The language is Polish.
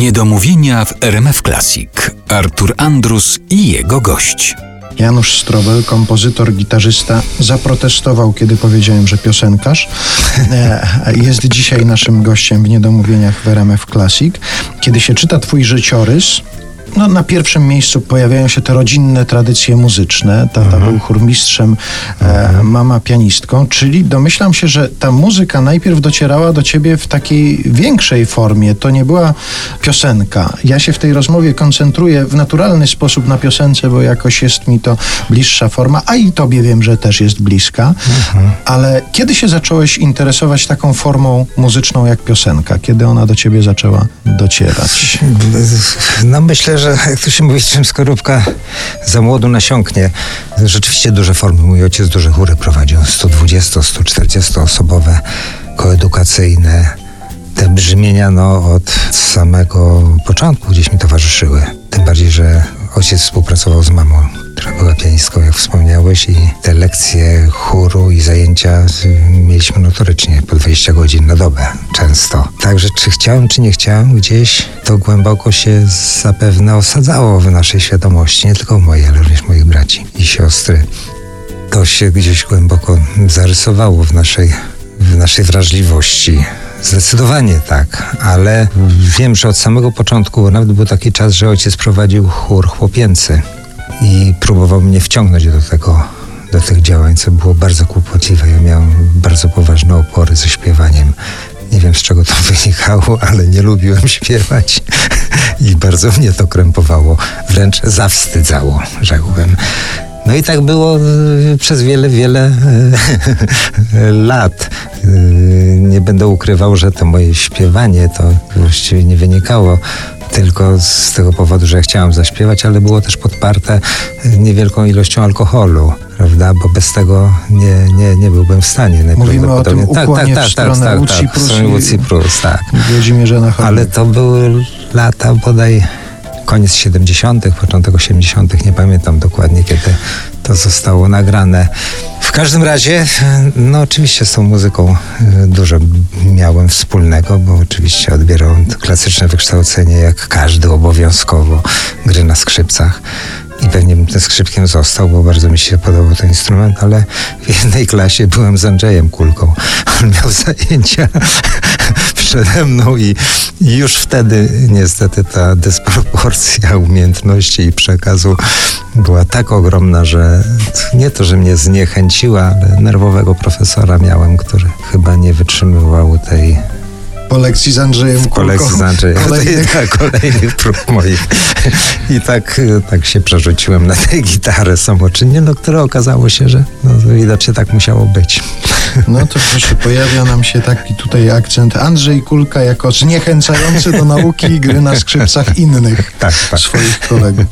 Niedomówienia w RMF Classic. Artur Andrus i jego gość. Janusz Strobel, kompozytor, gitarzysta, zaprotestował, kiedy powiedziałem, że piosenkarz. E, jest dzisiaj naszym gościem w Niedomówieniach w RMF Classic. Kiedy się czyta twój życiorys, no, na pierwszym miejscu pojawiają się te rodzinne tradycje muzyczne. Tata mhm. był chórmistrzem, e, mama pianistką, czyli domyślam się, że ta muzyka najpierw docierała do ciebie w takiej większej formie. To nie była piosenka. Ja się w tej rozmowie koncentruję w naturalny sposób na piosence, bo jakoś jest mi to bliższa forma, a i tobie wiem, że też jest bliska. Mhm. Ale kiedy się zacząłeś interesować taką formą muzyczną jak piosenka? Kiedy ona do ciebie zaczęła docierać? No myślę, że jak to się mówi, czym skorupka za młodu nasiąknie. Rzeczywiście duże formy. Mój ojciec duże chóry prowadził, 120-140 osobowe, koedukacyjne. Te brzmienia no, od samego początku gdzieś mi towarzyszyły. Tym bardziej, że ojciec współpracował z mamą pianistką, jak wspomniałeś, i te lekcje chóru i zajęcia mieliśmy notorycznie po 20 godzin na dobę, często. Także czy chciałem, czy nie chciałem, gdzieś to głęboko się zapewne osadzało w naszej świadomości, nie tylko mojej, ale również moich braci i siostry. To się gdzieś głęboko zarysowało w naszej, w naszej wrażliwości. Zdecydowanie tak, ale wiem, że od samego początku nawet był taki czas, że ojciec prowadził chór chłopięcy i próbował mnie wciągnąć do tego, do tych działań, co było bardzo kłopotliwe. Ja miałem bardzo poważne opory ze śpiewaniem. Nie wiem z czego to wynikało, ale nie lubiłem śpiewać i bardzo mnie to krępowało, wręcz zawstydzało, rzekłbym. No i tak było e, przez wiele, wiele e, lat. E, nie będę ukrywał, że to moje śpiewanie to właściwie nie wynikało tylko z tego powodu, że chciałam zaśpiewać, ale było też podparte niewielką ilością alkoholu, prawda? Bo bez tego nie, nie, nie byłbym w stanie. Mówimy o tym tak, tak, tak, tak, tak, tak, tak, Plus, tak. Włodzimierza Ale to były lata bodaj koniec 70., początek 80., nie pamiętam dokładnie, kiedy to zostało nagrane. W każdym razie, no oczywiście z tą muzyką e, dużo miałem wspólnego, bo oczywiście odbierałem klasyczne wykształcenie, jak każdy obowiązkowo, gry na skrzypcach i pewnie bym tym skrzypkiem został, bo bardzo mi się podobał ten instrument, ale w jednej klasie byłem z Andrzejem Kulką. On miał zajęcia przede mną i, już wtedy niestety ta dysproporcja umiejętności i przekazu była tak ogromna, że nie to, że mnie zniechęciła, ale nerwowego profesora miałem, który chyba nie wytrzymywał tej po lekcji z Andrzejem Po lekcji z Andrzejem. Kolejny, tak, kolejny prób moich. I tak, tak się przerzuciłem na tę gitarę samoczynnie, no które okazało się, że no, widocznie tak musiało być. No to proszę, pojawia nam się taki tutaj akcent Andrzej Kulka jako zniechęcający do nauki i gry na skrzypcach innych tak, tak. swoich kolegów.